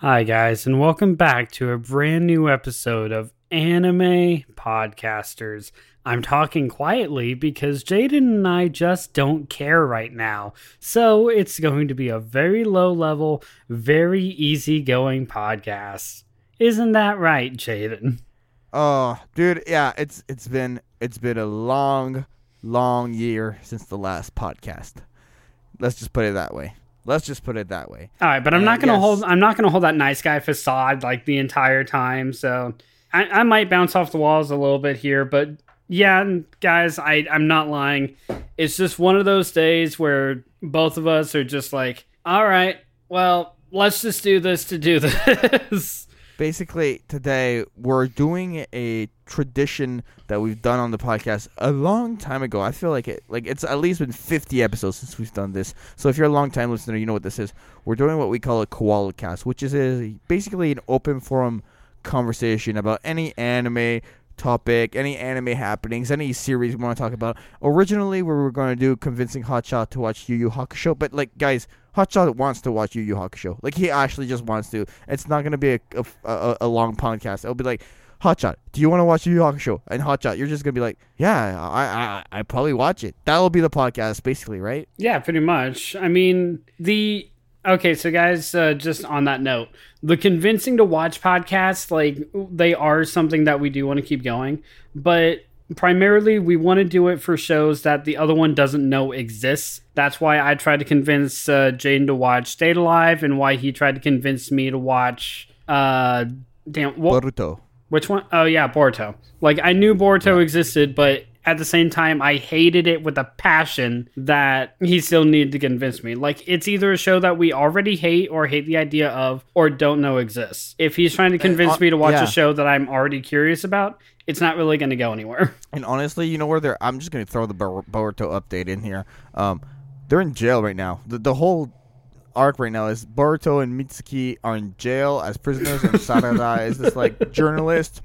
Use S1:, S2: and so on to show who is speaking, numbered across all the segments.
S1: Hi, guys, and welcome back to a brand new episode of Anime Podcasters. I'm talking quietly because Jaden and I just don't care right now. So it's going to be a very low level, very easygoing podcast. Isn't that right, Jaden?
S2: Oh, dude, yeah, it's it's been it's been a long, long year since the last podcast. Let's just put it that way. Let's just put it that way.
S1: All right, but I'm not gonna
S2: yes.
S1: hold. I'm not gonna hold that nice guy facade like the entire time. So I, I might bounce off the walls a little bit here, but yeah, guys, I I'm not lying. It's just one of those days where both of us are just like, all right, well, let's just do this to do this.
S2: Basically, today we're doing a tradition that we've done on the podcast a long time ago. I feel like it like it's at least been 50 episodes since we've done this. So if you're a long time listener, you know what this is. We're doing what we call a koala cast, which is a, basically an open forum conversation about any anime topic, any anime happenings, any series we want to talk about. Originally, we were going to do convincing Hotshot to watch Yu Yu Hakusho, but like guys, Hotshot wants to watch Yu Yu Hakusho. Like he actually just wants to. It's not going to be a, a, a, a long podcast. It'll be like. Hotshot, do you want to watch the Yu Hakusho? And Hotshot, you're just gonna be like, yeah, I, I, I probably watch it. That'll be the podcast, basically, right?
S1: Yeah, pretty much. I mean, the okay, so guys, uh, just on that note, the convincing to watch podcasts, like they are something that we do want to keep going, but primarily we want to do it for shows that the other one doesn't know exists. That's why I tried to convince uh, Jaden to watch Date A Live, and why he tried to convince me to watch. Uh, damn, what,
S2: Boruto.
S1: Which one? Oh yeah, Borto. Like I knew Boruto existed, but at the same time I hated it with a passion that he still needed to convince me. Like it's either a show that we already hate or hate the idea of or don't know exists. If he's trying to convince me to watch
S2: yeah.
S1: a show that I'm already curious about, it's not really going to go anywhere.
S2: And honestly, you know where they're? I'm just gonna throw the Bor- Boruto update in here. Um, they're in jail right now. The the whole arc right now is Boruto and Mitsuki are in jail as prisoners, and Sarada is this like journalist,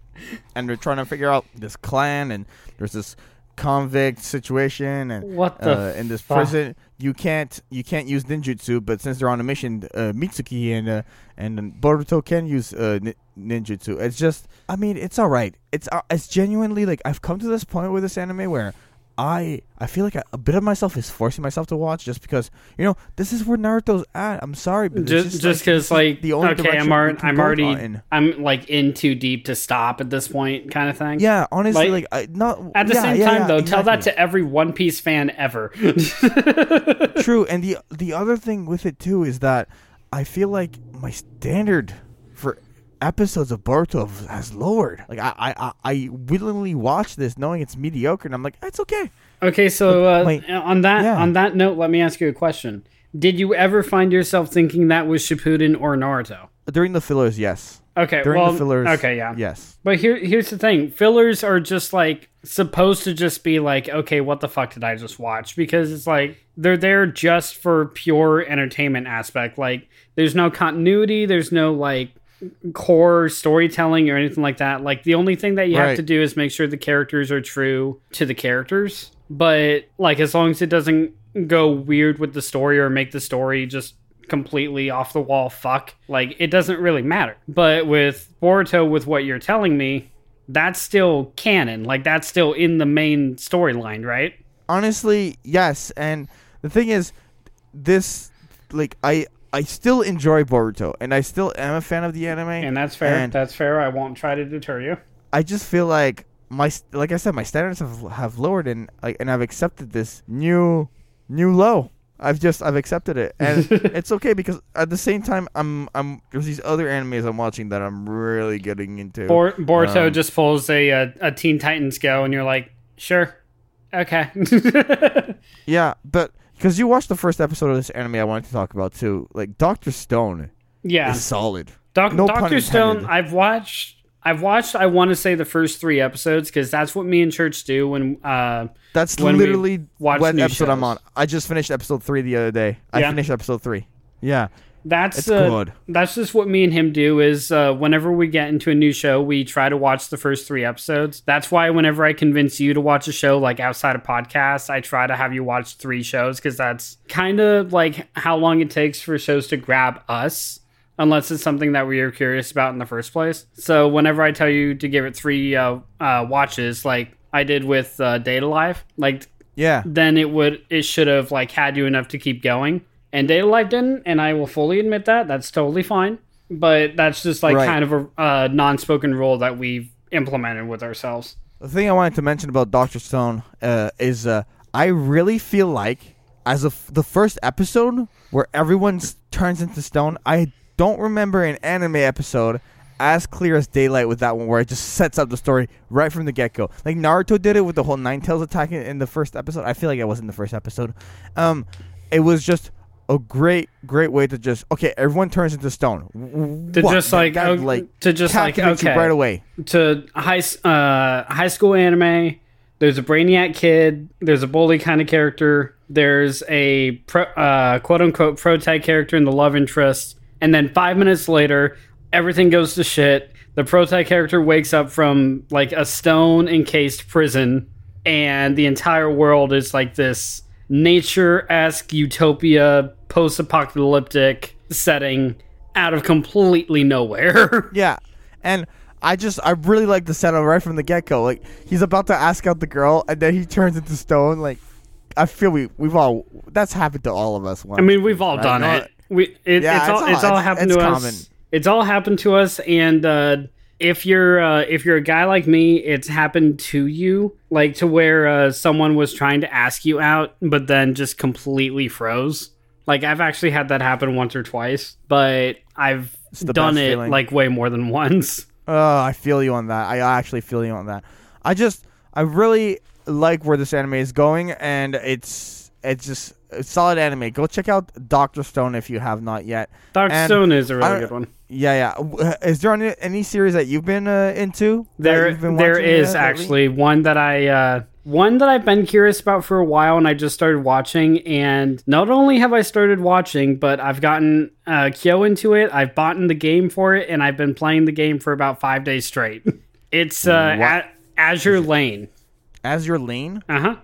S2: and they're trying to figure out this clan, and there's this convict situation, and
S1: What
S2: uh, in this
S1: fuck?
S2: prison you can't you can't use ninjutsu, but since they're on a mission, uh, Mitsuki and uh, and Boruto can use uh, ni- ninjutsu. It's just, I mean, it's all right. It's uh, it's genuinely like I've come to this point with this anime where I I feel like a, a bit of myself is forcing myself to watch just because you know this is where Naruto's at. I'm sorry, but
S1: just just because
S2: is
S1: like
S2: the only
S1: okay, I'm already I'm already
S2: in.
S1: I'm like in too deep to stop at this point, kind of thing.
S2: Yeah, honestly,
S1: Like,
S2: like, I, not
S1: At the
S2: yeah,
S1: same
S2: yeah,
S1: time,
S2: yeah,
S1: though, tell that to every One Piece fan ever.
S2: True, and the the other thing with it too is that I feel like my standard episodes of Boruto has lowered. Like I I, I willingly watch this knowing it's mediocre, and I'm like, it's okay.
S1: Okay, so uh,
S2: Wait,
S1: on that
S2: yeah.
S1: on that note, let me ask you a question. Did you ever find yourself thinking that was Shippuden or Naruto?
S2: During the fillers, yes.
S1: Okay,
S2: During
S1: well,
S2: the fillers,
S1: okay, yeah.
S2: yes.
S1: But here, here's the thing: fillers are just like supposed to just be like, okay, what the fuck did I just watch? Because it's like they're there just for pure entertainment aspect. Like, there's no continuity, there's no like core storytelling or anything like that. Like, the only thing that you have to do is make sure the characters are true to the characters. But like, as long as it doesn't go weird with the story or make the story just completely off the wall fuck like it doesn't really matter but with boruto with what you're telling me that's still canon like that's still in the main storyline right
S2: Honestly, yes. And the thing is, this like I I still enjoy Boruto, and I still am a fan of the anime.
S1: and that's fair
S2: And-
S1: that's fair i won't try to deter you
S2: I just feel like my like I said, my standards have have lowered, and like and I've accepted this new new low. I've just I've accepted it, and it's okay because at the same time I'm I'm there's these other animes I'm watching that I'm really getting into.
S1: Bor- boruto
S2: Um,
S1: just pulls a, a a teen titans go and you're like sure okay
S2: yeah, but because you watched the first episode of this anime, I wanted to talk about too. Like Doctor Stone
S1: yeah
S2: is solid.
S1: Doc-
S2: No
S1: Doctor Stone. I've watched. I've watched. I want to say the first three episodes because that's what me and Church do when. Uh,
S2: That's
S1: When
S2: literally what episode I'm on. I just finished episode three the other day. I
S1: Yeah.
S2: finished episode three. Yeah,
S1: that's uh,
S2: good.
S1: that's just what me and him do. Is uh, whenever we get into a new show, we try to watch the first three episodes. That's why whenever I convince you to watch a show like outside of podcasts, I try to have you watch three shows because that's kind of like how long it takes for shows to grab us. unless it's something that we are curious about in the first place. So whenever I tell you to give it three uh, uh, watches, like I did with uh, Date A Live, like
S2: Yeah.
S1: then it would it should have like had you enough to keep going. And Date A Live didn't, and I will fully admit that. That's totally fine. But that's just like
S2: Right.
S1: kind of a uh, non-spoken rule that we've implemented with ourselves.
S2: The thing I wanted to mention about Doctor Stone uh, is uh, I really feel like as of the first episode where everyone turns into stone, I don't remember an anime episode as clear as daylight with that one where it just sets up the story right from the get go. Like Naruto did it with the whole Nine Tails attack in, in the first episode. I feel like it was in the first episode. Um, it was just a great, great way to just okay, everyone turns into stone.
S1: To
S2: what?
S1: just like,
S2: that, like
S1: to just like okay
S2: right away.
S1: to high uh, high school anime. There's a brainiac kid. There's a bully kind of character. There's a pro, uh, quote unquote pro tag character in the love interest. And then five minutes later, everything goes to shit. The pro tag character wakes up from like a stone encased prison, and the entire world is like this nature esque utopia, post apocalyptic setting out of completely nowhere.
S2: Yeah, and I just I really like the setup right from the get go. Like he's about to ask out the girl, and then he turns into stone. Like I feel we we've all that's happened to all of us. Once.
S1: I mean, we've all
S2: Right,
S1: done it. We it,
S2: Yeah,
S1: it's, all, it's all
S2: it's-
S1: happened
S2: it's
S1: to
S2: common.
S1: us. It's all happened to us, and uh, if you're uh, if you're a guy like me, it's happened to you, like to where uh, someone was trying to ask you out, but then just completely froze. Like I've actually had that happen once or twice, but I've done it
S2: feeling.
S1: like way more than once.
S2: Oh, I feel you on that. I actually feel you on that. I just I really like where this anime is going, and it's it's just solid anime. Go check out Doctor Stone if you have not yet.
S1: Doctor
S2: And
S1: Stone is a really good one.
S2: Yeah, yeah. Uh, Is there any, any series that you've been uh, into?
S1: There,
S2: been
S1: there is
S2: uh,
S1: actually one that I, uh, one that I've been curious about for a while, and I just started watching. And not only have I started watching, but I've gotten uh, Kyo into it. I've bought in the game for it, and I've been playing the game for about five days straight. It's uh? A- Azure Lane.
S2: Azure Lane.
S1: Uh huh.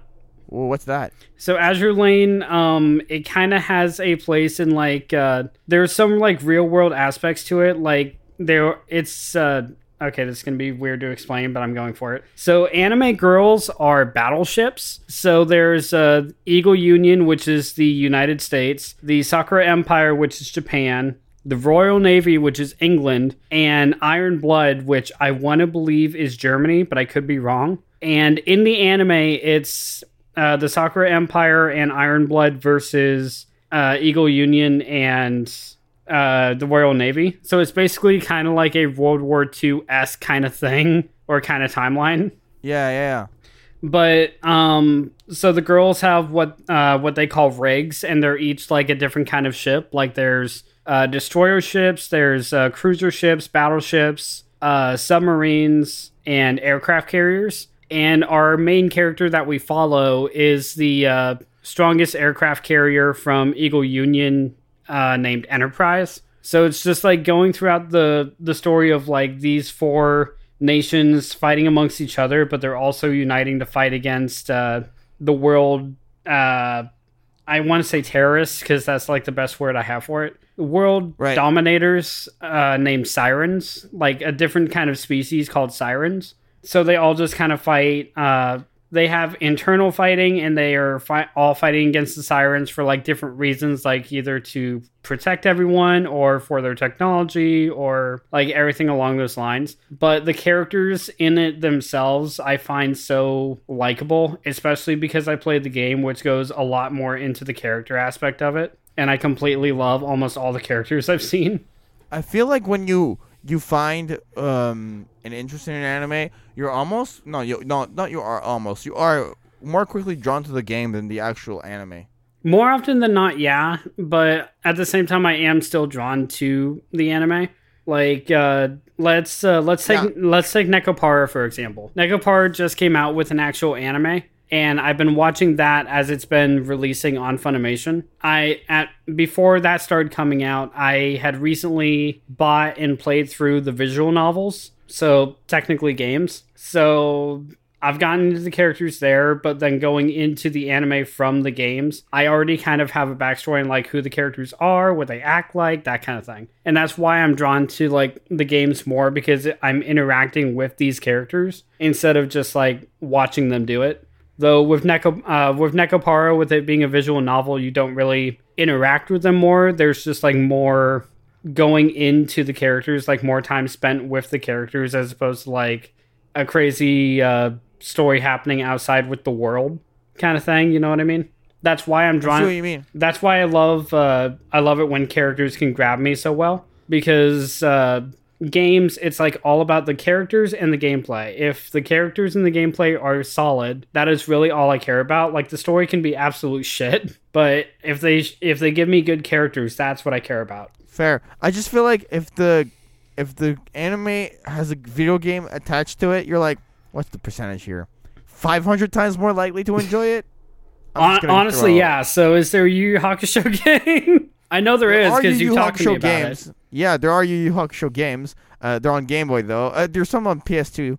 S2: Well, what's that?
S1: So Azure Lane, um, it kind of has a place in like uh, there's some like real world aspects to it. Like there, it's uh, okay. This is gonna be weird to explain, but I'm going for it. So anime girls are battleships. So there's uh, Eagle Union, which is the United States, the Sakura Empire, which is Japan. The Royal Navy, which is England, and Iron Blood, which I want to believe is Germany, but I could be wrong. And in the anime, it's uh, the Sakura Empire and Iron Blood versus uh, Eagle Union and uh, the Royal Navy. So it's basically kind of like a World War II s kind of thing or kind of timeline.
S2: Yeah, yeah.
S1: But um, so the girls have what uh, what they call rigs, and they're each like a different kind of ship. Like there's uh, destroyer ships, there's uh, cruiser ships, battleships, uh, submarines, and aircraft carriers. And our main character that we follow is the uh, strongest aircraft carrier from Eagle Union, uh, named Enterprise. So it's just like going throughout the the story of like these four nations fighting amongst each other, but they're also uniting to fight against uh, the world. Uh, I want to say terrorists because that's like the best word I have for it. World
S2: Right.
S1: dominators uh, named sirens, like a different kind of species called sirens. So they all just kind of fight. Uh, they have internal fighting, and they are fi- all fighting against the sirens for like different reasons, like either to protect everyone or for their technology or like everything along those lines. But the characters in it themselves, I find so likable, especially because I played the game, which goes a lot more into the character aspect of it. And I completely love almost all the characters I've seen.
S2: I feel like when you you find um an interest in an anime, you're almost no you no not you are almost you are more quickly drawn to the game than the actual anime.
S1: More often than not, yeah. But at the same time, I am still drawn to the anime. Like, uh, let's uh, let's take
S2: Yeah.
S1: let's take Nekopara for example. Nekopara just came out with an actual anime, and I've been watching that as it's been releasing on Funimation. I at before that started coming out, I had recently bought and played through the visual novels, so technically games. So I've gotten into the characters there, but then going into the anime from the games, I already kind of have a backstory and like who the characters are, what they act like, that kind of thing. And that's why I'm drawn to like the games more because I'm interacting with these characters instead of just like watching them do it. Though with Neko, uh, with Nekopara, with it being a visual novel, you don't really interact with them more. There's just like more going into the characters, like more time spent with the characters as opposed to like a crazy uh, story happening outside with the world kind of thing. You know what I mean? That's why I'm drawn.
S2: see what you mean.
S1: That's why I love. Uh, I love it when characters can grab me so well because uh, games, it's like all about the characters and the gameplay. If the characters and the gameplay are solid, that is really all I care about. Like the story can be absolute shit, but if they if they give me good characters, that's what I care about.
S2: Fair. I just feel like if the if the anime has a video game attached to it, you're like, what's the percentage here? Five hundred times more likely to enjoy it. I'm just
S1: Hon-
S2: gonna
S1: honestly, yeah. So is there a Yu Yu Hakusho game? I know there is
S2: are
S1: because
S2: Yu
S1: you
S2: Yu
S1: talked to me
S2: Hakusho
S1: about
S2: games.
S1: it.
S2: Yeah, there are Yu Yu Hakusho games. Uh, they're on Game Boy though. Uh, there's some on PS2.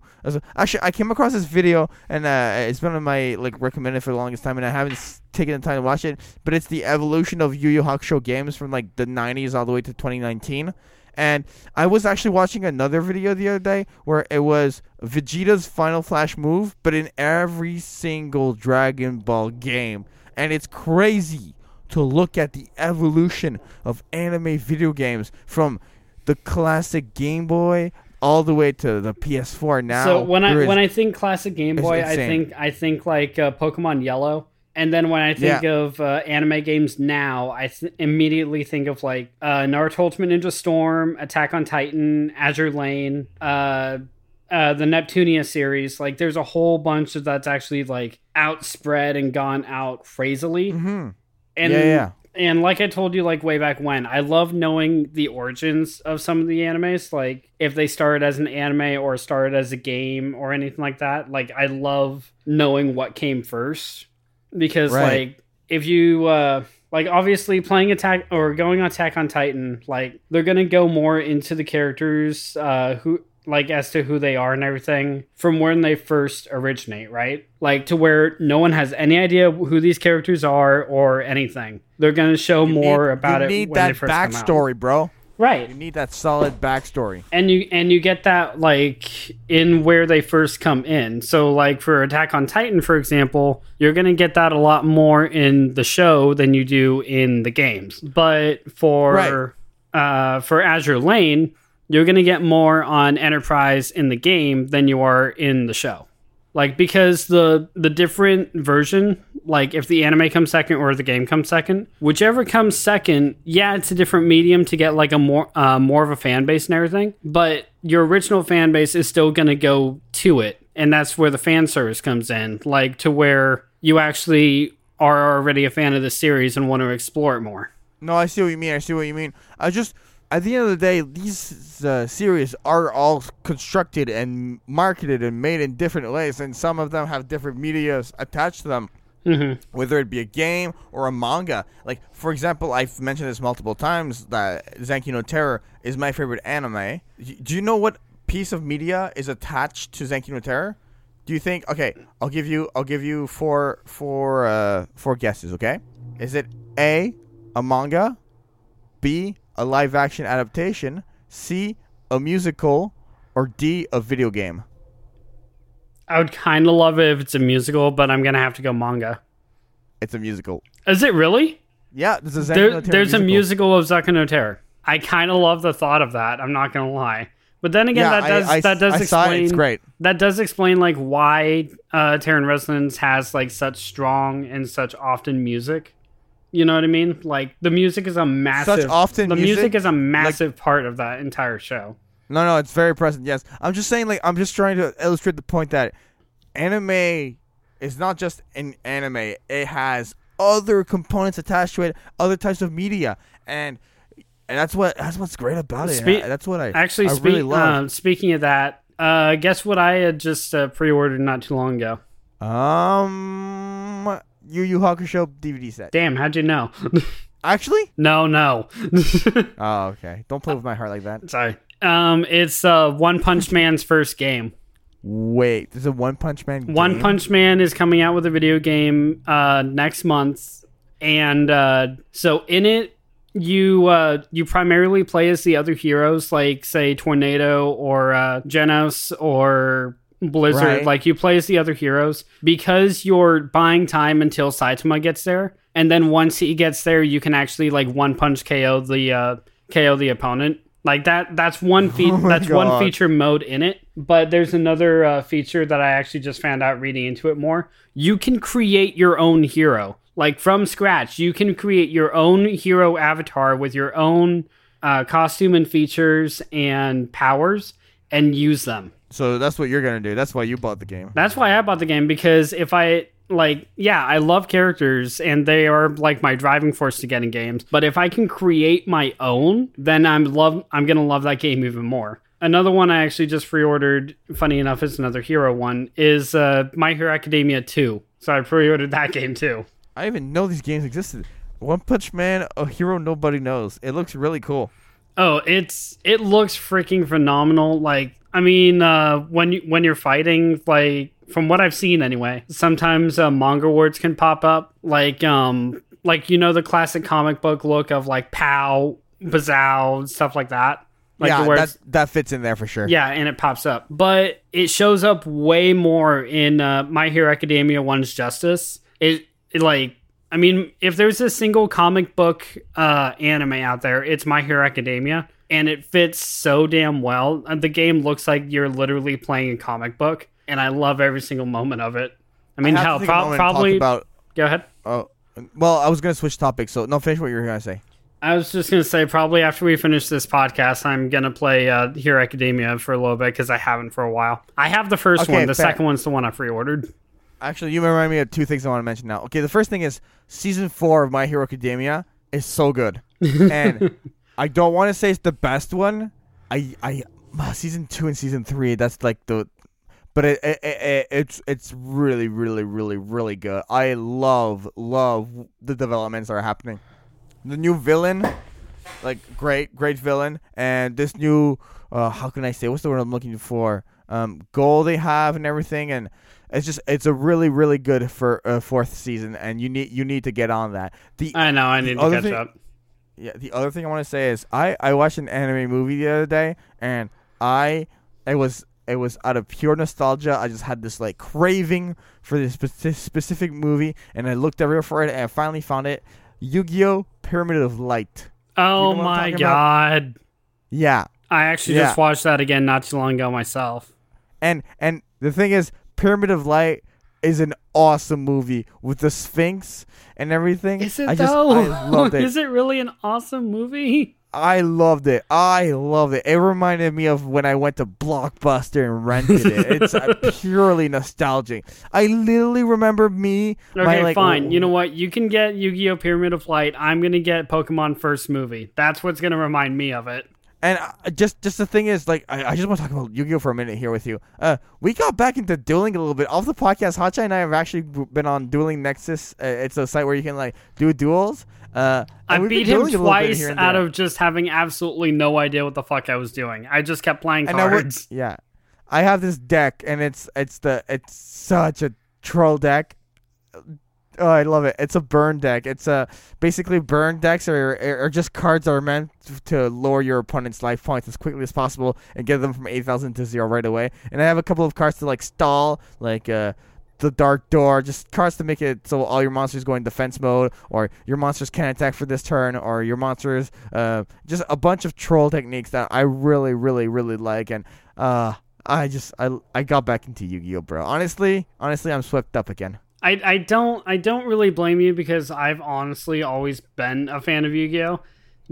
S2: Actually, I came across this video and uh, it's been on my like recommended for the longest time, and I haven't s- taken the time to watch it. But it's the evolution of Yu Yu Hakusho games from like the 90s all the way to 2019. And I was actually watching another video the other day where it was Vegeta's Final Flash move, but in every single Dragon Ball game, and it's crazy to look at the evolution of anime video games from the classic Game Boy all the way to the PS4 now.
S1: so when I
S2: is-
S1: when I think classic Game Boy, I think I think like uh, Pokemon Yellow, and then when I think of uh, anime games now, I th- immediately think of like uh, Naruto Ultimate Ninja Storm, Attack on Titan, Azure Lane, uh, uh, the Neptunia series. Like, there's a whole bunch of that's actually like outspread and gone out crazily.
S2: Mhm.
S1: And
S2: yeah, yeah.
S1: and like I told you, like way back when, I love knowing the origins of some of the animes. Like if they started as an anime or started as a game or anything like that. Like I love knowing what came first because
S2: Right.
S1: like if you uh like obviously playing attack or going on attack on titan like they're gonna go more into the characters uh who like as to who they are and everything from when they first originate right? Like to where no one has any idea who these characters are or anything. They're gonna show
S2: You
S1: more
S2: need-
S1: about
S2: you
S1: it
S2: need
S1: when they
S2: that
S1: first
S2: backstory, bro.
S1: right.
S2: You need that solid backstory.
S1: and you and you get that like in where they first come in. So like for attack on titan for example you're going to get that a lot more in the show than you do in the games. But for uh for azure lane you're going to get more on enterprise in the game than you are in the show like because the the different version like if the anime comes second or the game comes second whichever comes second yeah it's a different medium to get like a more uh, more of a fan base and everything but your original fan base is still going to go to it and that's where the fan service comes in like to where you actually are already a fan of the series and want to explore it more
S2: No, I see what you mean. I see what you mean. I just at the end of the day, these uh, series are all constructed and marketed and made in different ways, and some of them have different medias attached to them.
S1: hmm
S2: whether it be a game or a manga. Like, for example, I've mentioned this multiple times that Zankyou no Terror is my favorite anime. Do you know what piece of media is attached to Zankyou no Terror? Do you think? Okay, I'll give you. I'll give you four, four, uh, four guesses. Okay, is it A, a manga, B, a live action adaptation, C, a musical, or D, a video game?
S1: i would kind of love it if it's a musical but i'm going to have to go manga
S2: It's a musical.
S1: is it really
S2: Yeah, there's a
S1: There,
S2: no
S1: there's a
S2: musical.
S1: musical of Zankyou no Terror. I kind of love the thought of that. I'm not gonna lie, but then again,
S2: Yeah,
S1: that does
S2: I, I,
S1: that does
S2: I it.
S1: explain
S2: It's great.
S1: that does explain like why uh, Terror in Resonance has like such strong and such often music. You know what I mean? Like the music is a massive.
S2: Such often
S1: the music,
S2: music?
S1: is a massive part of that entire show.
S2: No, no, it's very present. Yes, I'm just saying. Like, I'm just trying to illustrate the point that anime is not just an anime. It has other components attached to it, other types of media, and and that's what that's what's great about it.
S1: Spe-
S2: that's what I
S1: Actually,
S2: I
S1: spe-
S2: really love.
S1: um, speaking of that, uh, guess what I had just uh, pre-ordered not too long ago.
S2: Um, Yu Yu Hakusho DVD set.
S1: Damn, how'd you know?
S2: Actually,
S1: no, no.
S2: oh okay. Don't play with my heart like that.
S1: Sorry. Um, it's uh, One Punch Man's first game.
S2: wait. There's a One Punch Man.
S1: One? Punch Man is coming out with a video game uh, next month, and uh, so in it you uh, you primarily play as the other heroes, like say Tornado or uh, Genos or Blizzard.
S2: Right.
S1: Like you play as the other heroes because you're buying time until Saitama gets there, and then once he gets there, you can actually like one punch KO the uh, KO the opponent. Like that. That's one fe-
S2: Oh
S1: That's one feature mode in it. But there's another uh, feature that I actually just found out reading into it more. You can create your own hero, like from scratch. You can create your own hero avatar with your own uh, costume and features and powers, and use them.
S2: So that's what you're gonna do. That's why you bought the game.
S1: That's why I bought the game because if I like, yeah, I love characters and they are like my driving force to getting games. But if I can create my own, then I'm love. I'm gonna love that game even more. Another one I actually just pre-ordered. Funny enough, it's another hero one. Is uh, My Hero Academia two. So I pre-ordered that game too.
S2: I even know these games existed. One Punch Man, a hero nobody knows. It looks really cool.
S1: Oh, it's it looks freaking phenomenal. Like, I mean, uh, when you when you're fighting, like from what I've seen anyway, sometimes uh, manga words can pop up, like um, like you know the classic comic book look of like pow, bazow, stuff like that. Like
S2: yeah, that that fits in there for sure.
S1: yeah, and it pops up, but it shows up way more in uh, My Hero Academia One's Justice. It, it like, I mean, if there's a single comic book uh, anime out there, it's My Hero Academia, and it fits so damn well. And the game looks like you're literally playing a comic book, and I love every single moment of it. I mean,
S2: have to
S1: hell,
S2: take a
S1: prob-
S2: moment and talk
S1: probably.
S2: about.
S1: go ahead.
S2: Oh, well, I was gonna switch topics. So no, finish what you were gonna say.
S1: I was just gonna say, probably after we finish this podcast, I'm gonna play uh, Hero Academia for a little bit because I haven't for a while. I have the first
S2: Okay,
S1: one. The
S2: fair.
S1: second one's the one I pre-ordered.
S2: Actually, you remind me of two things I want to mention now. Okay, the first thing is season four of My Hero Academia is so good, and I don't want to say it's the best one. I I uh, season two and season three. That's like the, but it, it, it it's it's really really really really good. I love love the developments that are happening. The new villain, like great great villain, and this new uh how can I say what's the word I'm looking for um goal they have and everything and it's just it's a really really good for uh, fourth season and you need you need to get on that. The
S1: I know. I need to catch
S2: thing-
S1: up.
S2: Yeah, the other thing I want to say is I I watched an anime movie the other day and I it was it was out of pure nostalgia. I just had this like craving for this speci- specific movie and I looked everywhere for it and I finally found it. Yu-Gi-Oh! Pyramid of Light.
S1: Oh
S2: what I'm
S1: my
S2: talking about?
S1: god!
S2: Yeah.
S1: I actually
S2: Yeah.
S1: just watched that again not too long ago myself.
S2: And and the thing is, Pyramid of Light is an awesome movie with the Sphinx and everything.
S1: Is it
S2: I just,
S1: though?
S2: I loved it.
S1: Is it really an awesome movie?
S2: I loved it. I loved it. It reminded me of when I went to Blockbuster and rented it. It's uh, purely nostalgic. I literally remember me.
S1: Okay,
S2: my, like,
S1: fine.
S2: w-
S1: You know what? You can get Yu-Gi-Oh! Pyramid of Light. I'm gonna get Pokemon First Movie. That's what's gonna remind me of it.
S2: And uh, just just the thing is, like, I, I just want to talk about Yu-Gi-Oh for a minute here with you. Uh, we got back into dueling a little bit off the podcast. Hotshot and I have actually been on Dueling Nexus. Uh, it's a site where you can like do duels. Uh,
S1: I
S2: and we've been
S1: beat him
S2: dueling a little bit
S1: twice out of just having absolutely no idea what the fuck I was doing. I just kept playing
S2: And now we're-
S1: cards.
S2: yeah, I have this deck, and it's it's the it's such a troll deck. Oh, I love it. It's a burn deck. It's a basically burn decks are are just cards that are meant to lower your opponent's life points as quickly as possible and get them from eight thousand to zero right away. And I have a couple of cards to like stall, like uh the dark door, just cards to make it so all your monsters go in defense mode, or your monsters can't attack for this turn, or your monsters, uh, just a bunch of troll techniques that I really, really, really like, and uh, I just I I got back into Yu-Gi-Oh, bro. Honestly, honestly, I'm swept up again.
S1: I, I don't I don't really blame you because I've honestly always been a fan of Yu-Gi-Oh.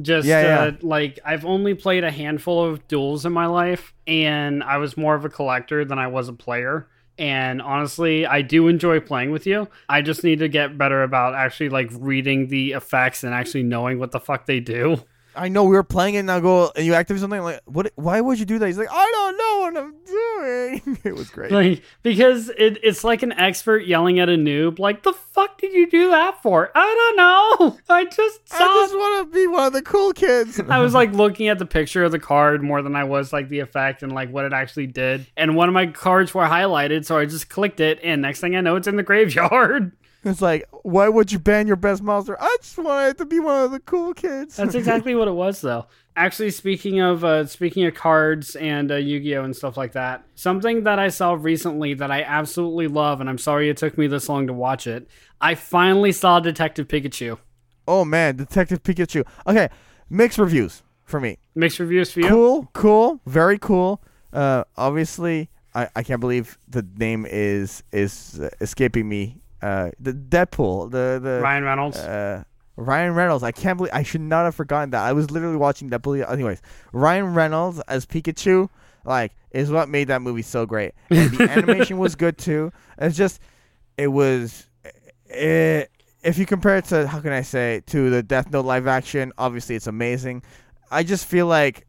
S1: Just
S2: Yeah, yeah.
S1: uh, like I've only played a handful of duels in my life, and I was more of a collector than I was a player. And honestly, I do enjoy playing with you. I just need to get better about actually like reading the effects and actually knowing what the fuck they do.
S2: I know we were playing it and I go and you activate something I'm like what why would you do that? He's like, I don't know what I'm doing. it was great.
S1: Like because it, it's like an expert yelling at a noob, like the fuck did you do that for? I don't know. I just saw
S2: I just want to be one of the cool kids.
S1: I was like looking at the picture of the card more than I was like the effect and like what it actually did. And one of my cards were highlighted, so I just clicked it, and next thing I know, it's in the graveyard.
S2: It's like, why would you ban your best monster? I just wanted to be one of the cool kids.
S1: That's exactly what it was, though. Actually, speaking of uh, speaking of cards and uh, Yu-Gi-Oh and stuff like that, something that I saw recently that I absolutely love, and I'm sorry it took me this long to watch it. I finally saw Detective Pikachu.
S2: oh man, Detective Pikachu. Okay, mixed reviews for me.
S1: Mixed reviews for you.
S2: Cool, cool, very cool. Uh, obviously, I, I can't believe the name is is uh, escaping me. Uh, the Deadpool, the the
S1: Ryan Reynolds.
S2: uh, Ryan Reynolds. I can't believe I should not have forgotten that. I was literally watching Deadpool. Anyways, Ryan Reynolds as Pikachu, like, is what made that movie so great. And the animation was good too. It's just, it was, it, if you compare it to how can I say to the Death Note live action, obviously it's amazing. I just feel like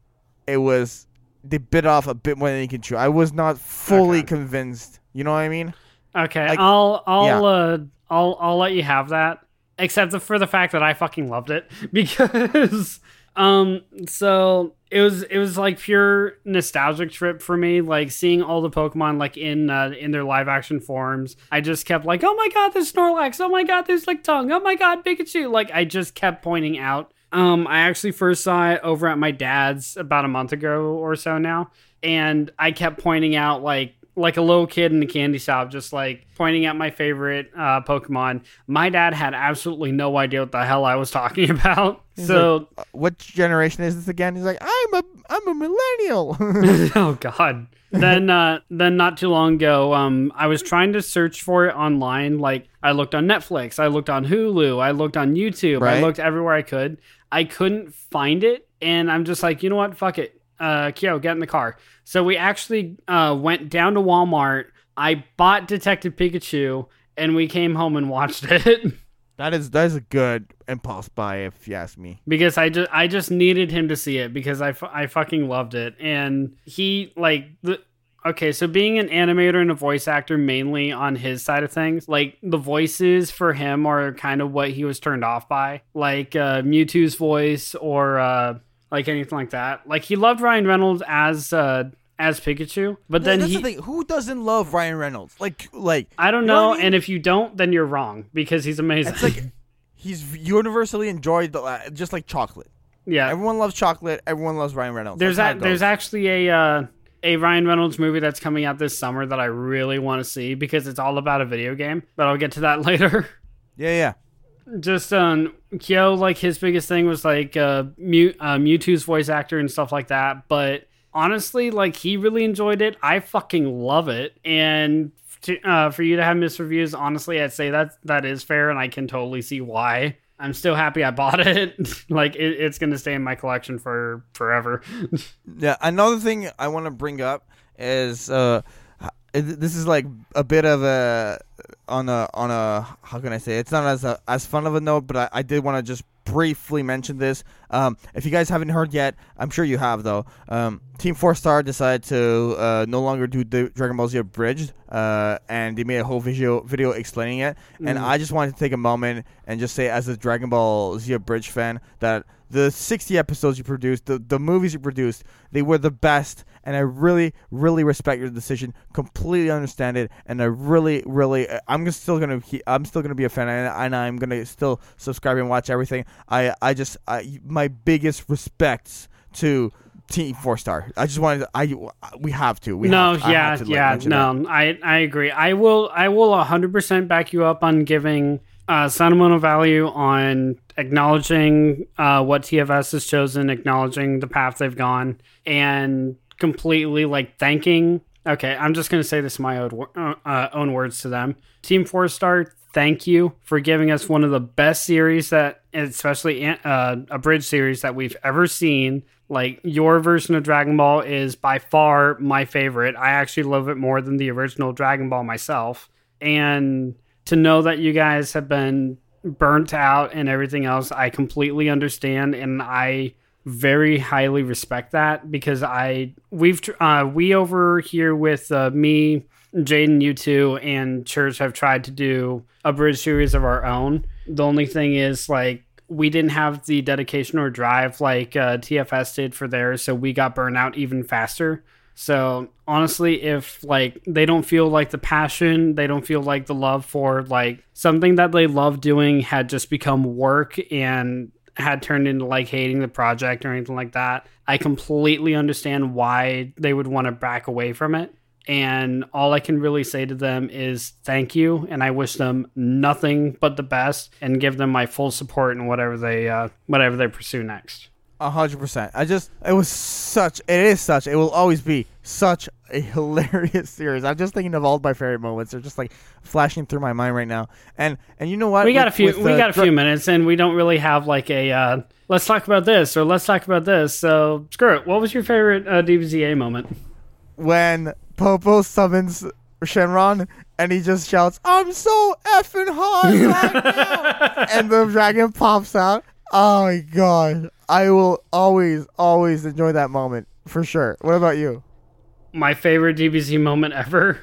S2: it was they bit off a bit more than you can chew. I was not fully
S1: Okay.
S2: convinced. You know what I mean?
S1: Okay,
S2: Like-
S1: I'll I'll
S2: yeah.
S1: uh I'll I'll let you have that, except for the fact that I fucking loved it. Because um so it was it was like pure nostalgic trip for me like seeing all the pokemon like in uh, in their live action forms. I just kept like oh my god there's snorlax. Oh my god there's like tongue oh my god pikachu. Like i just kept pointing out. Um i actually first saw it over at my dad's about a month ago or so now. And i kept pointing out like like a little kid in the candy shop, just like pointing at my favorite uh, Pokemon. My dad had absolutely no idea what the hell I was talking about. so,
S2: Uh, what generation is this again? He's like, I'm a I'm a millennial.
S1: oh god. then, uh, then not too long ago, um, I was trying to search for it online. Like, I looked on Netflix, I looked on Hulu, I looked on YouTube, I looked everywhere I could. I couldn't find it, and I'm just like, you know what? Fuck it. Uh, Kyo, get in the car. So we actually uh, went down to Walmart. I bought Detective Pikachu, and we came home and watched it
S2: that is that is a good impulse buy, if you ask me.
S1: because I just I just needed him to see it because I, I fucking loved it, and he like the. Okay, so being an animator and a voice actor mainly on his side of things, like the voices for him are kind of what he was turned off by, like uh, Mewtwo's voice or uh, like anything like that. Like he loved Ryan Reynolds as uh, as Pikachu, but then
S2: that's
S1: he
S2: the thing. Who doesn't love Ryan Reynolds? Like like
S1: I don't
S2: You know
S1: know,
S2: I mean?
S1: and if you don't, then you're wrong because he's amazing.
S2: it's like he's universally enjoyed, the, uh, just like chocolate.
S1: yeah,
S2: Everyone loves chocolate. Everyone loves Ryan Reynolds.
S1: There's
S2: That's how
S1: a,
S2: it
S1: there's actually a uh, a Ryan Reynolds movie that's coming out this summer that I really want to see because it's all about a video game. But I'll get to that later.
S2: yeah yeah.
S1: Just um, Kyo, like his biggest thing was like uh, Mew, uh, Mewtwo's voice actor and stuff like that. But honestly, like he really enjoyed it. I fucking love it, and to, uh, for you to have missed reviews, honestly, I'd say that that is fair, and I can totally see why. I'm still happy I bought it. like it, it's gonna stay in my collection for forever.
S2: Yeah, another thing I want to bring up is uh, this is like a bit of a on a on a how can I say it's not as a, as fun of a note, but I, I did want to just briefly mention this. Um, if you guys haven't heard yet, I'm sure you have though. Um, Team Four Star decided to uh, no longer do the Dragon Ball Z abridged, uh, and they made a whole video video explaining it. And
S1: Mm.
S2: I just wanted to take a moment and just say, as a Dragon Ball Z abridged fan, that the 60 episodes you produced, the, the movies you produced, they were the best. And I really, really respect your decision. Completely understand it, and I really, really, uh, I'm still gonna, I'm still gonna be a fan, and, and I'm gonna still subscribe and watch everything. I, I just, I, my biggest respects to Team Four Star. I just wanted, to, I, we have to. We
S1: no,
S2: have,
S1: yeah,
S2: to,
S1: yeah,
S2: that.
S1: no, I I agree. I will I will hundred percent back you up on giving uh, sentimental value on acknowledging uh, what TFS has chosen, acknowledging the path they've gone, and completely like thanking. Okay, I'm just gonna say this in my own uh, uh, own words to them. Team Four Star, thank you for giving us one of the best series that, especially uh, abridged series that we've ever seen. Like your version of Dragon Ball is by far my favorite. I actually love it more than the original Dragon Ball myself. And to know that you guys have been burnt out and everything else, I completely understand and I very highly respect that because I we've uh, we over here with uh, me, Jaden, you two, and Church have tried to do abridged series of our own. The only thing is like we didn't have the dedication or drive like uh, TFS did for theirs, so we got burned out even faster. So honestly, if like they don't feel like the passion, they don't feel like the love for like something that they love doing had just become work and had turned into like hating the project or anything like that, I completely understand why they would want to back away from it. And all I can really say to them is thank you, and I wish them nothing but the best, and give them my full support in whatever they uh, whatever they pursue next.
S2: A hundred percent. I just it was such it is such it will always be such a hilarious series. I'm just thinking of all my favorite moments. They're just like flashing through my mind right now. And and you know what?
S1: We got
S2: With-
S1: a few
S2: with
S1: we got a few minutes, and we don't really have like a uh, let's talk about this or let's talk about this. So screw it. What was your favorite uh, DBZA moment?
S2: when Popo summons Shenron and he just shouts, "I'm so effing hot right now," and the dragon pops out. Oh my god! I will always, always enjoy that moment for sure. What about you?
S1: My favorite DBZ moment ever.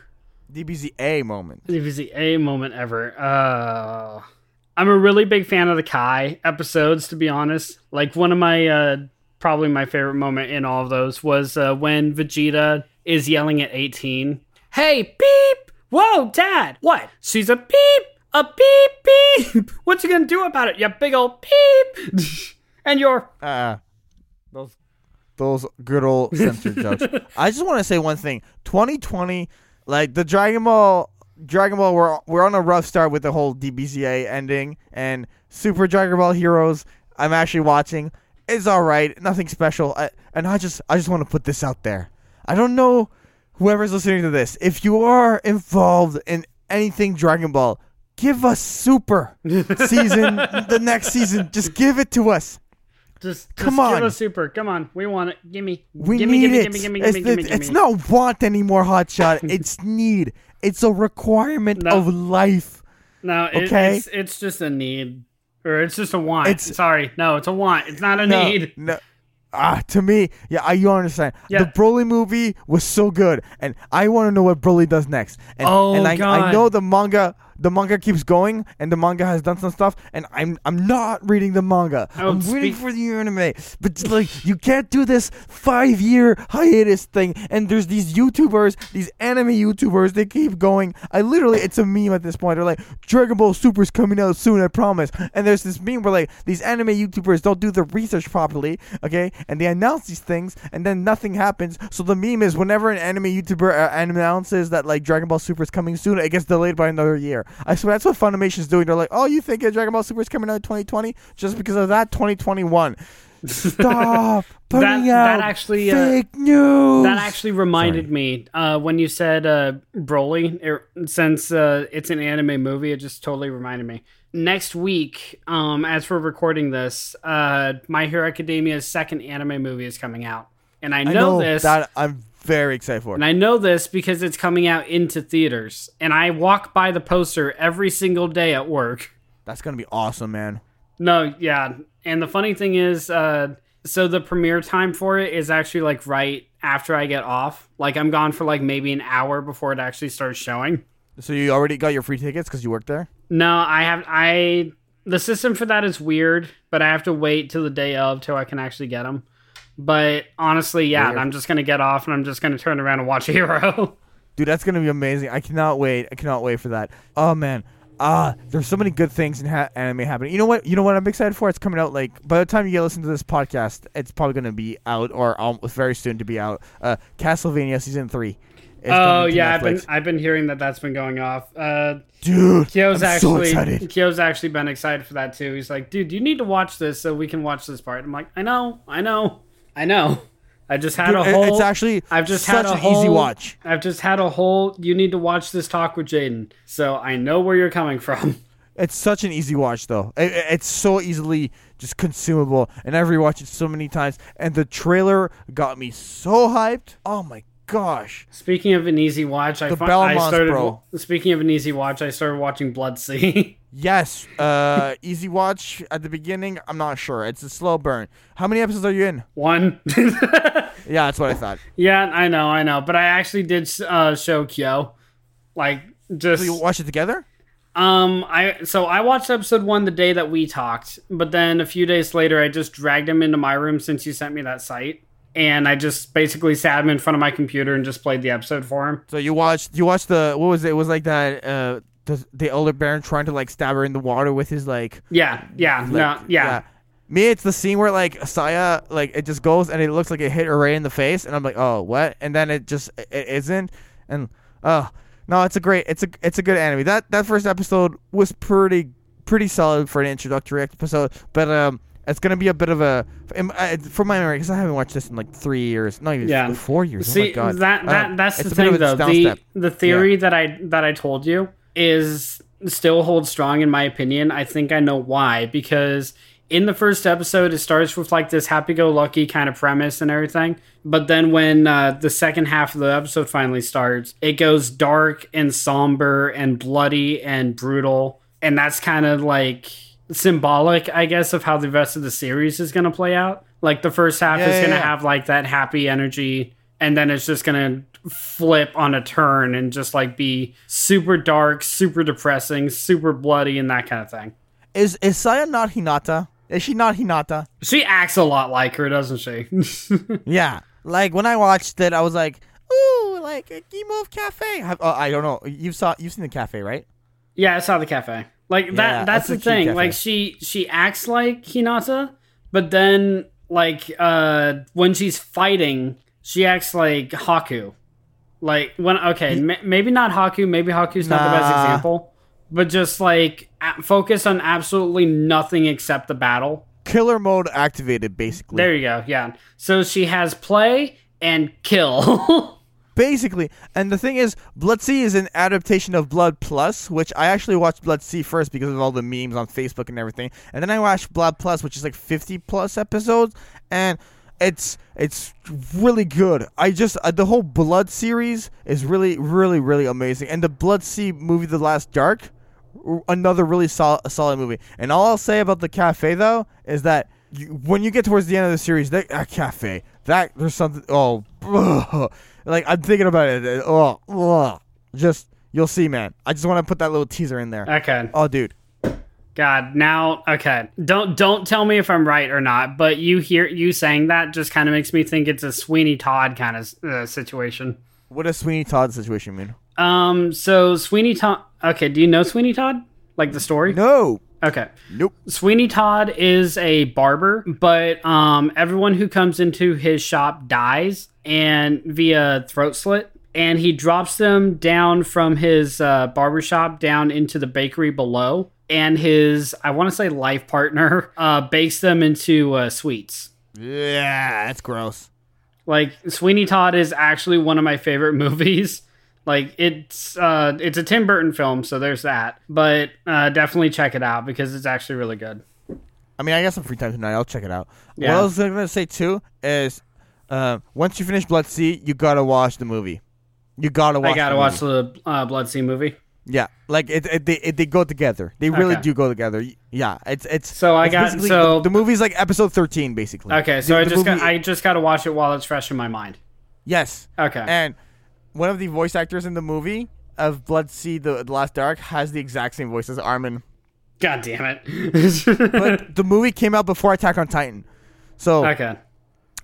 S2: DBZA moment.
S1: DBZA moment ever. Uh, I'm a really big fan of the Kai episodes, to be honest. Like one of my uh, probably my favorite moment in all of those was uh, when Vegeta is yelling at 18. Hey, beep! Whoa, Dad! What? She's a beep! A beep beep! What's you gonna do about it? You big old beep! and you're
S2: Uh, those those good old censored jokes. I just want to say one thing. 2020, like the Dragon Ball, Dragon Ball, we're we're on a rough start with the whole DBZA ending and Super Dragon Ball Heroes. I'm actually watching. It's all right, nothing special. I, and I just I just want to put this out there. I don't know whoever's listening to this. If you are involved in anything Dragon Ball, give us Super season the next season. Just give it to us.
S1: just, just
S2: Come
S1: give
S2: on.
S1: us super. Come on, we want it. Gimme.
S2: We
S1: gimme,
S2: need
S1: gimme,
S2: it.
S1: gimme, gimme,
S2: it's,
S1: gimme, gimme,
S2: it's, not want anymore, hotshot. it's need. It's a requirement
S1: No.
S2: of life.
S1: No, it,
S2: Okay?
S1: it's it's just a need, or it's just a want.
S2: It's-
S1: Sorry, no, it's a want. It's not a
S2: No,
S1: need.
S2: no. Ah, to me, yeah, I, you understand.
S1: Yeah.
S2: The Broly movie was so good, and I want to know what Broly does next. And,
S1: Oh,
S2: and I, I know the manga, the manga keeps going, and the manga has done some stuff, and I'm I'm not reading the manga. I'm waiting for the anime, but like you can't do this five year hiatus thing. And there's these YouTubers, these anime YouTubers, they keep going. I literally, it's a meme at this point. They're like, Dragon Ball Super's coming out soon, I promise. And there's this meme where like these anime YouTubers don't do the research properly, okay? And they announce these things, and then nothing happens. So the meme is whenever an anime YouTuber uh, announces that like Dragon Ball Super is coming soon, it gets delayed by another year. I swear that's what Funimation's doing. They're like, oh, you think uh, Dragon Ball Super is coming out in 2020? Just because of that, 2021. Stop putting
S1: That-
S2: out
S1: that actually, uh,
S2: fake news.
S1: That actually reminded me uh, when you said uh, Broly. er, since uh, it's an anime movie, it just totally reminded me. Next week, um, as we're recording this, uh, My Hero Academia's second anime movie is coming out, and I know,
S2: I know
S1: this.
S2: that I'm very excited for.
S1: And I know this because it's coming out into theaters. And I walk by the poster every single day at work.
S2: That's gonna be awesome, man.
S1: No, yeah. And the funny thing is, uh, so the premiere time for it is actually like right after I get off. Like I'm gone for like maybe an hour before it actually starts showing.
S2: So you already got your free tickets because you work there.
S1: No, I have I the system for that is weird, but I have to wait till the day of till I can actually get them. But honestly, yeah,
S2: Weird.
S1: I'm just gonna get off and I'm just gonna turn around and watch Hero.
S2: Dude, that's gonna be amazing. I cannot wait. I cannot wait for that. Oh man. Ah, there's so many good things in ha- anime happening. You know what? You know what I'm excited for? It's coming out like by the time you get listen to this podcast, it's probably gonna be out or almost very soon to be out. Uh, Castlevania season three.
S1: Oh
S2: to
S1: yeah, I've been I've been hearing that that's been going off. Uh,
S2: dude.
S1: Kyo's
S2: I'm so
S1: actually
S2: excited.
S1: Kyo's actually been excited for that too. He's like, dude, you need to watch this so we can watch this part. I'm like, I know, I know, I know. I just had
S2: Dude,
S1: a whole.
S2: it's actually
S1: I've just
S2: such
S1: had a
S2: an
S1: whole,
S2: easy watch.
S1: I've just had a whole. You need to watch this talk with Jaden, so I know where you're coming from.
S2: It's such an easy watch, though. It, it- it's so easily just consumable, and I've rewatched it so many times. And the trailer got me so hyped. Oh my gosh!
S1: Speaking of an easy watch, I,
S2: The
S1: fi- I started.
S2: bro.
S1: Speaking of an easy watch, I started watching Blood-C.
S2: Yes, uh, easy watch at the beginning. I'm not sure. It's a slow burn. How many episodes are you in?
S1: One.
S2: Yeah, that's what I thought.
S1: yeah, I know, I know. But I actually did uh, show Kyo. Like, just.
S2: So you watch it together?
S1: Um, I so I watched episode one the day that we talked, but then a few days later, I just dragged him into my room since you sent me that site, and I just basically sat him in front of my computer and just played the episode for him.
S2: So you watched you watched the what was it? It was like that uh the the elder bairn trying to like stab her in the water with his like
S1: Yeah, yeah,
S2: like,
S1: no, yeah,
S2: Me, it's the scene where like Saya like it just goes and it looks like it hit her right in the face, and I'm like, oh what? And then it just it isn't, and oh no, it's a great it's a it's a good anime. That that first episode was pretty pretty solid for an introductory episode, but um. It's gonna be a bit of a, from my memory, because I haven't watched this in like three years, not even
S1: Yeah.
S2: four years. oh my
S1: See
S2: god,
S1: that that
S2: Uh,
S1: that's the thing though. The
S2: step.
S1: the theory that I that I told you is still holds strong in my opinion. I think I know why because in the first episode it starts with like this happy-go-lucky kind of premise and everything, but then when uh, the second half of the episode finally starts, it goes dark and somber and bloody and brutal, and that's kind of like symbolic, I guess, of how the rest of the series is going to play out. Like the first half
S2: Yeah,
S1: is
S2: yeah,
S1: going to
S2: yeah.
S1: have like that happy energy, and then it's just going to flip on a turn and just like be super dark, super depressing, super bloody, and that kind of thing.
S2: Is is Saya not Hinata? Is she not Hinata?
S1: She acts a lot like her, doesn't she?
S2: Yeah. Like when I watched it, I was like, "Ooh, like a Gimov Cafe." Have, uh, I don't know. You saw you've seen the cafe, right?
S1: yeah, I saw the cafe. Like
S2: Yeah,
S1: that. That's,
S2: that's
S1: the thing.
S2: cafe.
S1: Like she she acts like Hinata, but then like uh when she's fighting, she acts like Haku. Like when okay, ma- maybe not Haku. Maybe Haku's not the best example, but just like a- focus on absolutely nothing except the battle.
S2: Killer mode activated, basically.
S1: There you go. Yeah. So she has play and kill.
S2: Basically, and the thing is, Blood-C is an adaptation of Blood Plus, which I actually watched Blood-C first because of all the memes on Facebook and everything, and then I watched Blood Plus, which is like 50 plus episodes, and it's it's really good. I just uh, the whole Blood series is really really really amazing, and the Blood-C movie, The Last Dark, r- another really sol- solid movie. And all I'll say about the cafe though is that you, when you get towards the end of the series, that, that cafe, that there's something. Oh, like I'm thinking about it. uh, Oh, oh, just you'll see, man. I just want to put that little teaser in there.
S1: okay.
S2: Oh, dude.
S1: God, now okay. Don't don't tell me if I'm right or not, but you hear you saying that just kind of makes me think it's a Sweeney Todd kind of uh, situation.
S2: What does Sweeney Todd situation mean?
S1: Um, so Sweeney Todd. Okay, do you know Sweeney Todd? Like the story?
S2: No.
S1: Okay.
S2: Nope.
S1: Sweeney Todd is a barber, but um, everyone who comes into his shop dies and via throat slit, and he drops them down from his uh, barber shop down into the bakery below. And his, I want to say, life partner uh, bakes them into uh, sweets.
S2: Yeah, that's gross.
S1: Like Sweeney Todd is actually one of my favorite movies. Like it's uh, it's a Tim Burton film, so there's that. But uh, definitely check it out because it's actually really good.
S2: I mean, I got some free time tonight. I'll check it out.
S1: Yeah.
S2: What I was gonna say too is, uh, once you finish Blood-C, you gotta watch the movie. You gotta watch.
S1: I gotta
S2: the
S1: watch the uh, Blood-C movie.
S2: Yeah, like it, it, they it, they go together. They really
S1: Okay.
S2: do go together. Yeah, it's it's.
S1: So I
S2: it's
S1: got- so-
S2: the, the movie's like episode thirteen, basically.
S1: Okay, so
S2: The-
S1: I
S2: the
S1: just got, I just got to watch it while it's fresh in my mind.
S2: yes,
S1: Okay.
S2: and one of the voice actors in the movie of Blood-C, the, the Last Dark, has the exact same voice as Armin.
S1: God damn it.
S2: But the movie came out before Attack on Titan, so
S1: okay.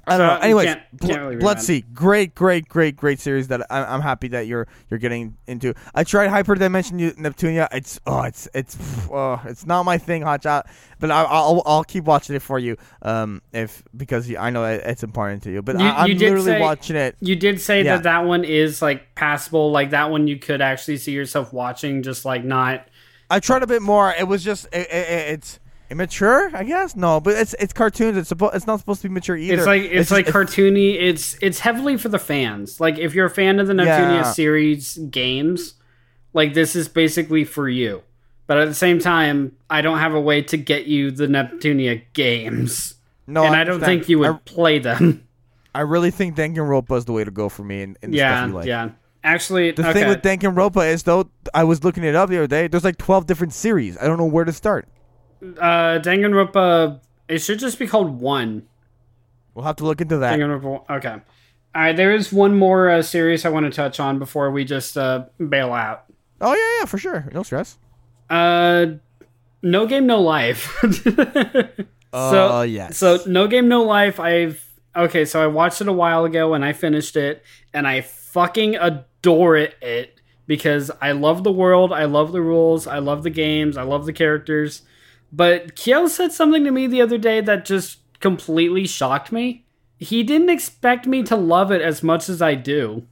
S2: I don't
S1: So
S2: know. Anyways,
S1: can't- can't really
S2: Blood
S1: recommend.
S2: Great, great, great, great series that I, I'm happy that you're you're getting into. I tried Hyperdimension Neptunia. It's oh, it's it's oh, it's not my thing, Hot Shot. But I, I'll I'll keep watching it for you, um, if because I know it's important to you. But
S1: You-
S2: I, I'm
S1: did
S2: literally
S1: say-
S2: watching it.
S1: You did say
S2: Yeah.
S1: that that one is like passable. Like that one you could actually see yourself watching, just like not.
S2: I tried a bit more. It was just it, it, it's immature, I guess. No, but it's it's cartoons. It's supposed it's not supposed to be mature either.
S1: It's like it's,
S2: just-
S1: like cartoony. It's it's heavily for the fans. Like if you're a fan of the Neptunia
S2: Yeah.
S1: series games, like this is basically for you. But at the same time, I don't have a way to get you the Neptunia games,
S2: no,
S1: and I, don't think you would
S2: I,
S1: play them.
S2: I really think Danganronpa is the way to go for me in, in
S1: yeah,
S2: like.
S1: yeah. Actually,
S2: The
S1: okay.
S2: thing with Danganronpa is though, I was looking it up the other day. There's like 12 different series. I don't know where to start.
S1: Uh, Danganronpa, it should just be called one.
S2: We'll have to look into that.
S1: Danganronpa. Okay. All right. There is one more uh, series I want to touch on before we just uh, bail out.
S2: Oh yeah, yeah, for sure. No stress.
S1: Uh, no game, no life.
S2: Oh
S1: so
S2: yes.
S1: so no game, no life. I've okay. So I watched it a while ago and I finished it, and I fucking adore it. It because I love the world, I love the rules, I love the games, I love the characters. But Kyo said something to me the other day that just completely shocked me. He didn't expect me to love it as much as I do.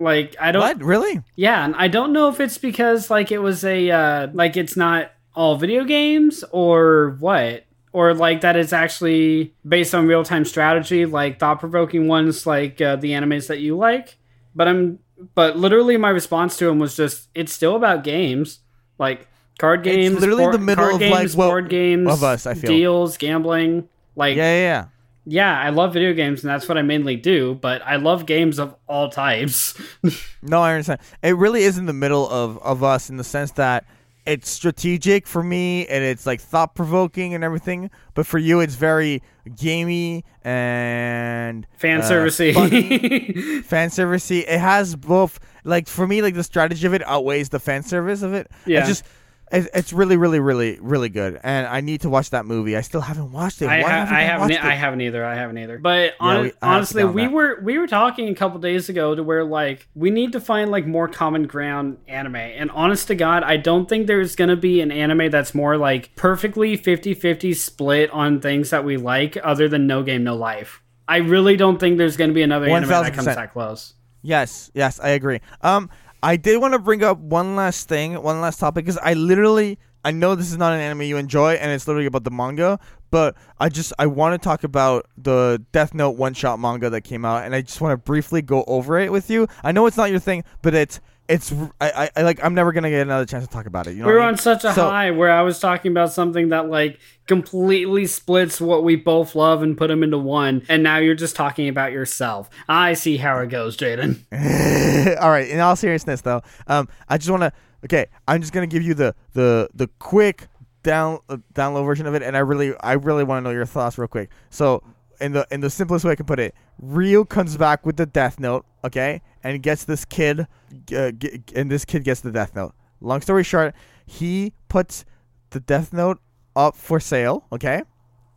S1: Like I don't
S2: what really?
S1: yeah, and I don't know if it's because like it was a uh, like it's not all video games or what, or like that it's actually based on real time strategy, like thought provoking ones, like uh, the animes that you like. But I'm but literally my response to him was just it's still about games, like card games,
S2: literally
S1: board-
S2: the middle of,
S1: games,
S2: like, what-
S1: board games
S2: of us, I feel.
S1: deals, gambling, like
S2: Yeah, yeah, yeah.
S1: yeah, I love video games and that's what I mainly do, but I love games of all types.
S2: No, I understand. It really is in the middle of of us in the sense that it's strategic for me and it's like thought provoking and everything. But for you, it's very gamey and
S1: Fan
S2: uh,
S1: servicey.
S2: funny, fan servicey. It has both. Like for me, like the strategy of it outweighs the fan service of it.
S1: Yeah.
S2: It's just. It- It's really, really, really, really good, and I need to watch that movie. I still haven't watched it.
S1: I, ha-
S2: haven't
S1: I haven't.
S2: it?
S1: I haven't either. I haven't either. But
S2: Yeah,
S1: hon-
S2: we- I have to
S1: honestly, we
S2: that.
S1: were we were talking a couple days ago to where like we need to find like more common ground anime. And honest to God, I don't think there's gonna be an anime that's more like perfectly 50-50 split on things that we like, other than No Game No Life. I really don't think there's gonna be another anime that comes
S2: 1000%.
S1: that close.
S2: Yes, yes, I agree. Um, I did want to bring up one last thing, one last topic, because I literally, I know this is not an anime you enjoy, and it's literally about the manga, but I just, I want to talk about the Death Note one-shot manga that came out, and I just want to briefly go over it with you. I know it's not your thing, but it's, it's, I, I, like, I'm never gonna get another chance to talk about it. You know,
S1: We were
S2: I
S1: on such a
S2: So-
S1: high where I was talking about something that like completely splits what we both love and put them into one, and now you're just talking about yourself. I see how it goes, Jaden.
S2: all right. In all seriousness, though, um, I just want to. Okay, I'm just gonna give you the the the quick down uh, download version of it, and I really I really want to know your thoughts real quick. So, in the in the simplest way I can put it, Ryuk comes back with the Death Note, okay, and gets this kid, uh, g- and this kid gets the Death Note. Long story short, he puts the Death Note up for sale, okay,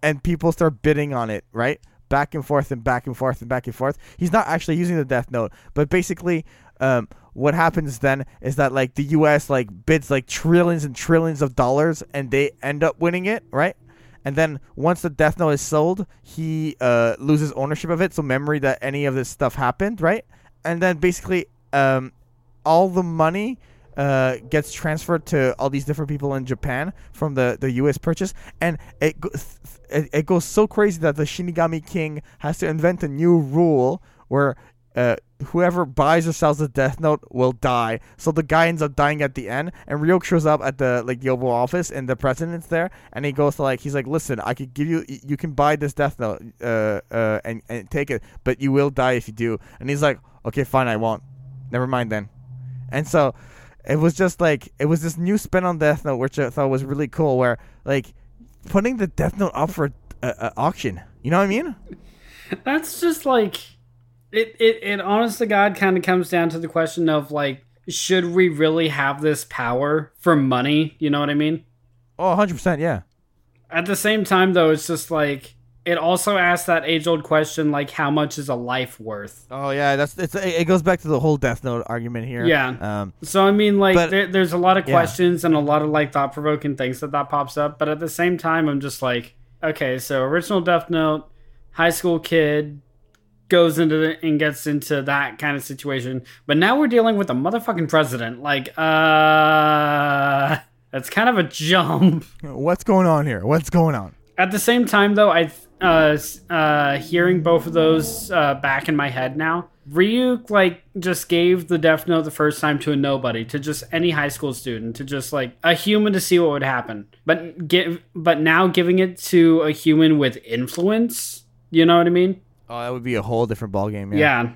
S2: and people start bidding on it, right? Back and forth and back and forth and back and forth. He's not actually using the Death Note, but basically, um, what happens then is that like the U.S. like bids like trillions and trillions of dollars, and they end up winning it, right? And then once the Death Note is sold, he uh, loses ownership of it, so memory that any of this stuff happened, right? And then basically, um, all the money uh, gets transferred to all these different people in Japan from the, the U.S. purchase, and it, go- it it goes so crazy that the Shinigami King has to invent a new rule where uh, whoever buys or sells the Death Note will die. So the guy ends up dying at the end, and Ryuk shows up at the like Oval Office, and the president's there, and he goes to like he's like, listen, I could give you, you can buy this Death Note, uh, uh, and and take it, but you will die if you do. And he's like, okay, fine, I won't. Never mind then. And so it was just like it was this new spin on Death Note, which I thought was really cool. Where like putting the Death Note up for uh, uh, auction. You know what I mean?
S1: That's just like it. It, it honest to God kind of comes down to the question of like, should we really have this power for money? You know what I mean?
S2: Oh, 100 percent, yeah.
S1: At the same time, though, it's just like it also asks that age old question like, how much is a life worth?
S2: Oh yeah, that's it's it goes back to the whole Death Note argument here.
S1: Yeah.
S2: Um.
S1: So I mean, like,
S2: But-
S1: there, there's a lot of
S2: yeah.
S1: questions and a lot of like thought provoking things that that pops up. But at the same time, I'm just like, okay, so original Death Note, high school kid goes into the, and gets into that kind of situation. But now we're dealing with a motherfucking president. Like, uh, that's kind of a jump.
S2: What's going on here? What's going on?
S1: At the same time, though, I uh, uh, hearing both of those uh, back in my head now. Ryuk like just gave the Death Note the first time to a nobody, to just any high school student, to just like a human to see what would happen. But give, but now giving it to a human with influence. You know what I mean?
S2: Oh, that would be a whole different ballgame.
S1: Yeah.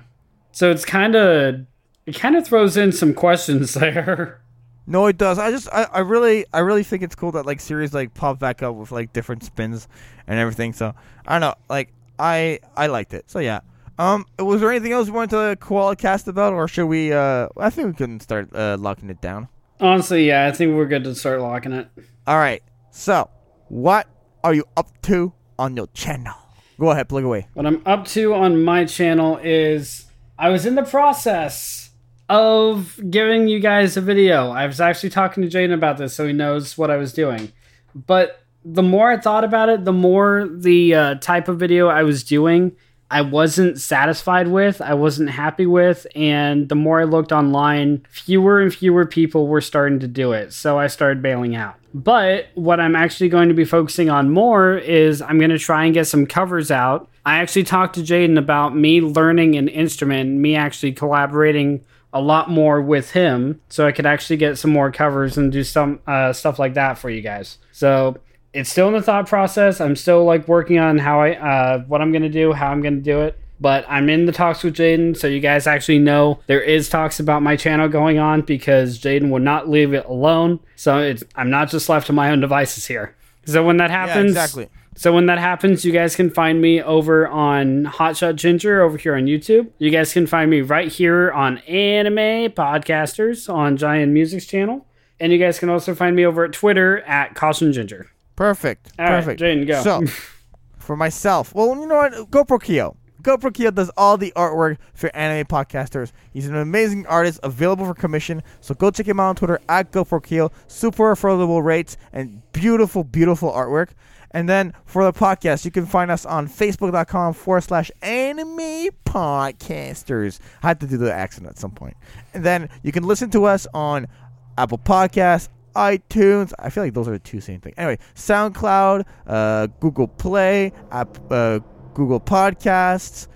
S1: So it's kind of It kind of throws in some questions there.
S2: No, it does. I just, I, I really, I really think it's cool that like series like pop back up with like different spins and everything. So I don't know, like I, I liked it. So yeah. Um, was there anything else you wanted to koala cast about, or should we? Uh, I think we can start uh, locking it down.
S1: Honestly, yeah, I think we're good to start locking it.
S2: All right. So, what are you up to on your channel? Go ahead, plug away.
S1: What I'm up to on my channel is I was in the process of giving you guys a video. I was actually talking to Jaden about this so he knows what I was doing. But the more I thought about it, the more the uh, type of video I was doing, I wasn't satisfied with, I wasn't happy with, and the more I looked online, fewer and fewer people were starting to do it. So I started bailing out. But what I'm actually going to be focusing on more is I'm going to try and get some covers out. I actually talked to Jaden about me learning an instrument, me actually collaborating a lot more with him so I could actually get some more covers and do some uh, stuff like that for you guys. So it's still in the thought process. I'm still like working on how I uh, what I'm gonna do, how I'm gonna do it. But I'm in the talks with Jaden, so you guys actually know there is talks about my channel going on because Jaden would not leave it alone. So it's I'm not just left to my own devices here. So when that happens,
S2: yeah, exactly.
S1: So when that happens, you guys can find me over on Hotshot Ginger over here on YouTube. You guys can find me right here on Anime Podcasters on Giant Music's channel. And you guys can also find me over at Twitter at Caution Ginger.
S2: Perfect.
S1: All right,
S2: Perfect.
S1: Jaden, go.
S2: So, for myself, well, you know what? GoPro Kyo. GoPro Kyo does all the artwork for anime podcasters. He's an amazing artist, available for commission. So go check him out on Twitter at GoPro Kyo. Super affordable rates and beautiful, beautiful artwork. And then for the podcast, you can find us on facebook.com forward slash anime podcasters. I had to do the accent at some point. And then you can listen to us on Apple Podcasts, iTunes. I feel like those are the two same things. Anyway, SoundCloud, uh, Google Play, app, uh, Google Podcasts,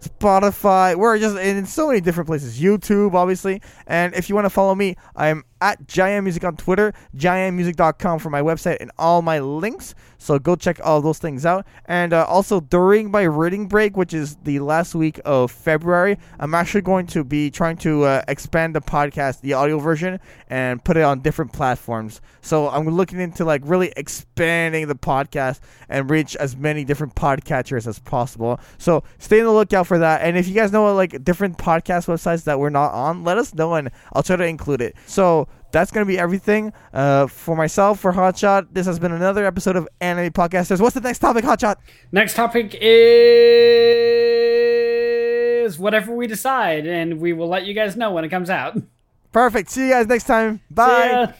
S2: Spotify. We're just in so many different places. YouTube, obviously. And if you want to follow me, I'm at Giant Music on Twitter, giantmusic.com for my website and all my links. So go check all those things out. And uh, also during my reading break, which is the last week of February, I'm actually going to be trying to uh, expand the podcast, the audio version, and put it on different platforms. So I'm looking into like really expanding the podcast and reach as many different podcatchers as possible. So stay on the lookout for that. And if you guys know like different podcast websites that we're not on, let us know and I'll try to include it. So that's going to be everything uh, for myself, for Hotshot. This has been another episode of Anime Podcasters. What's the next topic, Hotshot?
S1: Next topic is whatever we decide, and we will let you guys know when it comes out.
S2: Perfect. See you guys next time. Bye.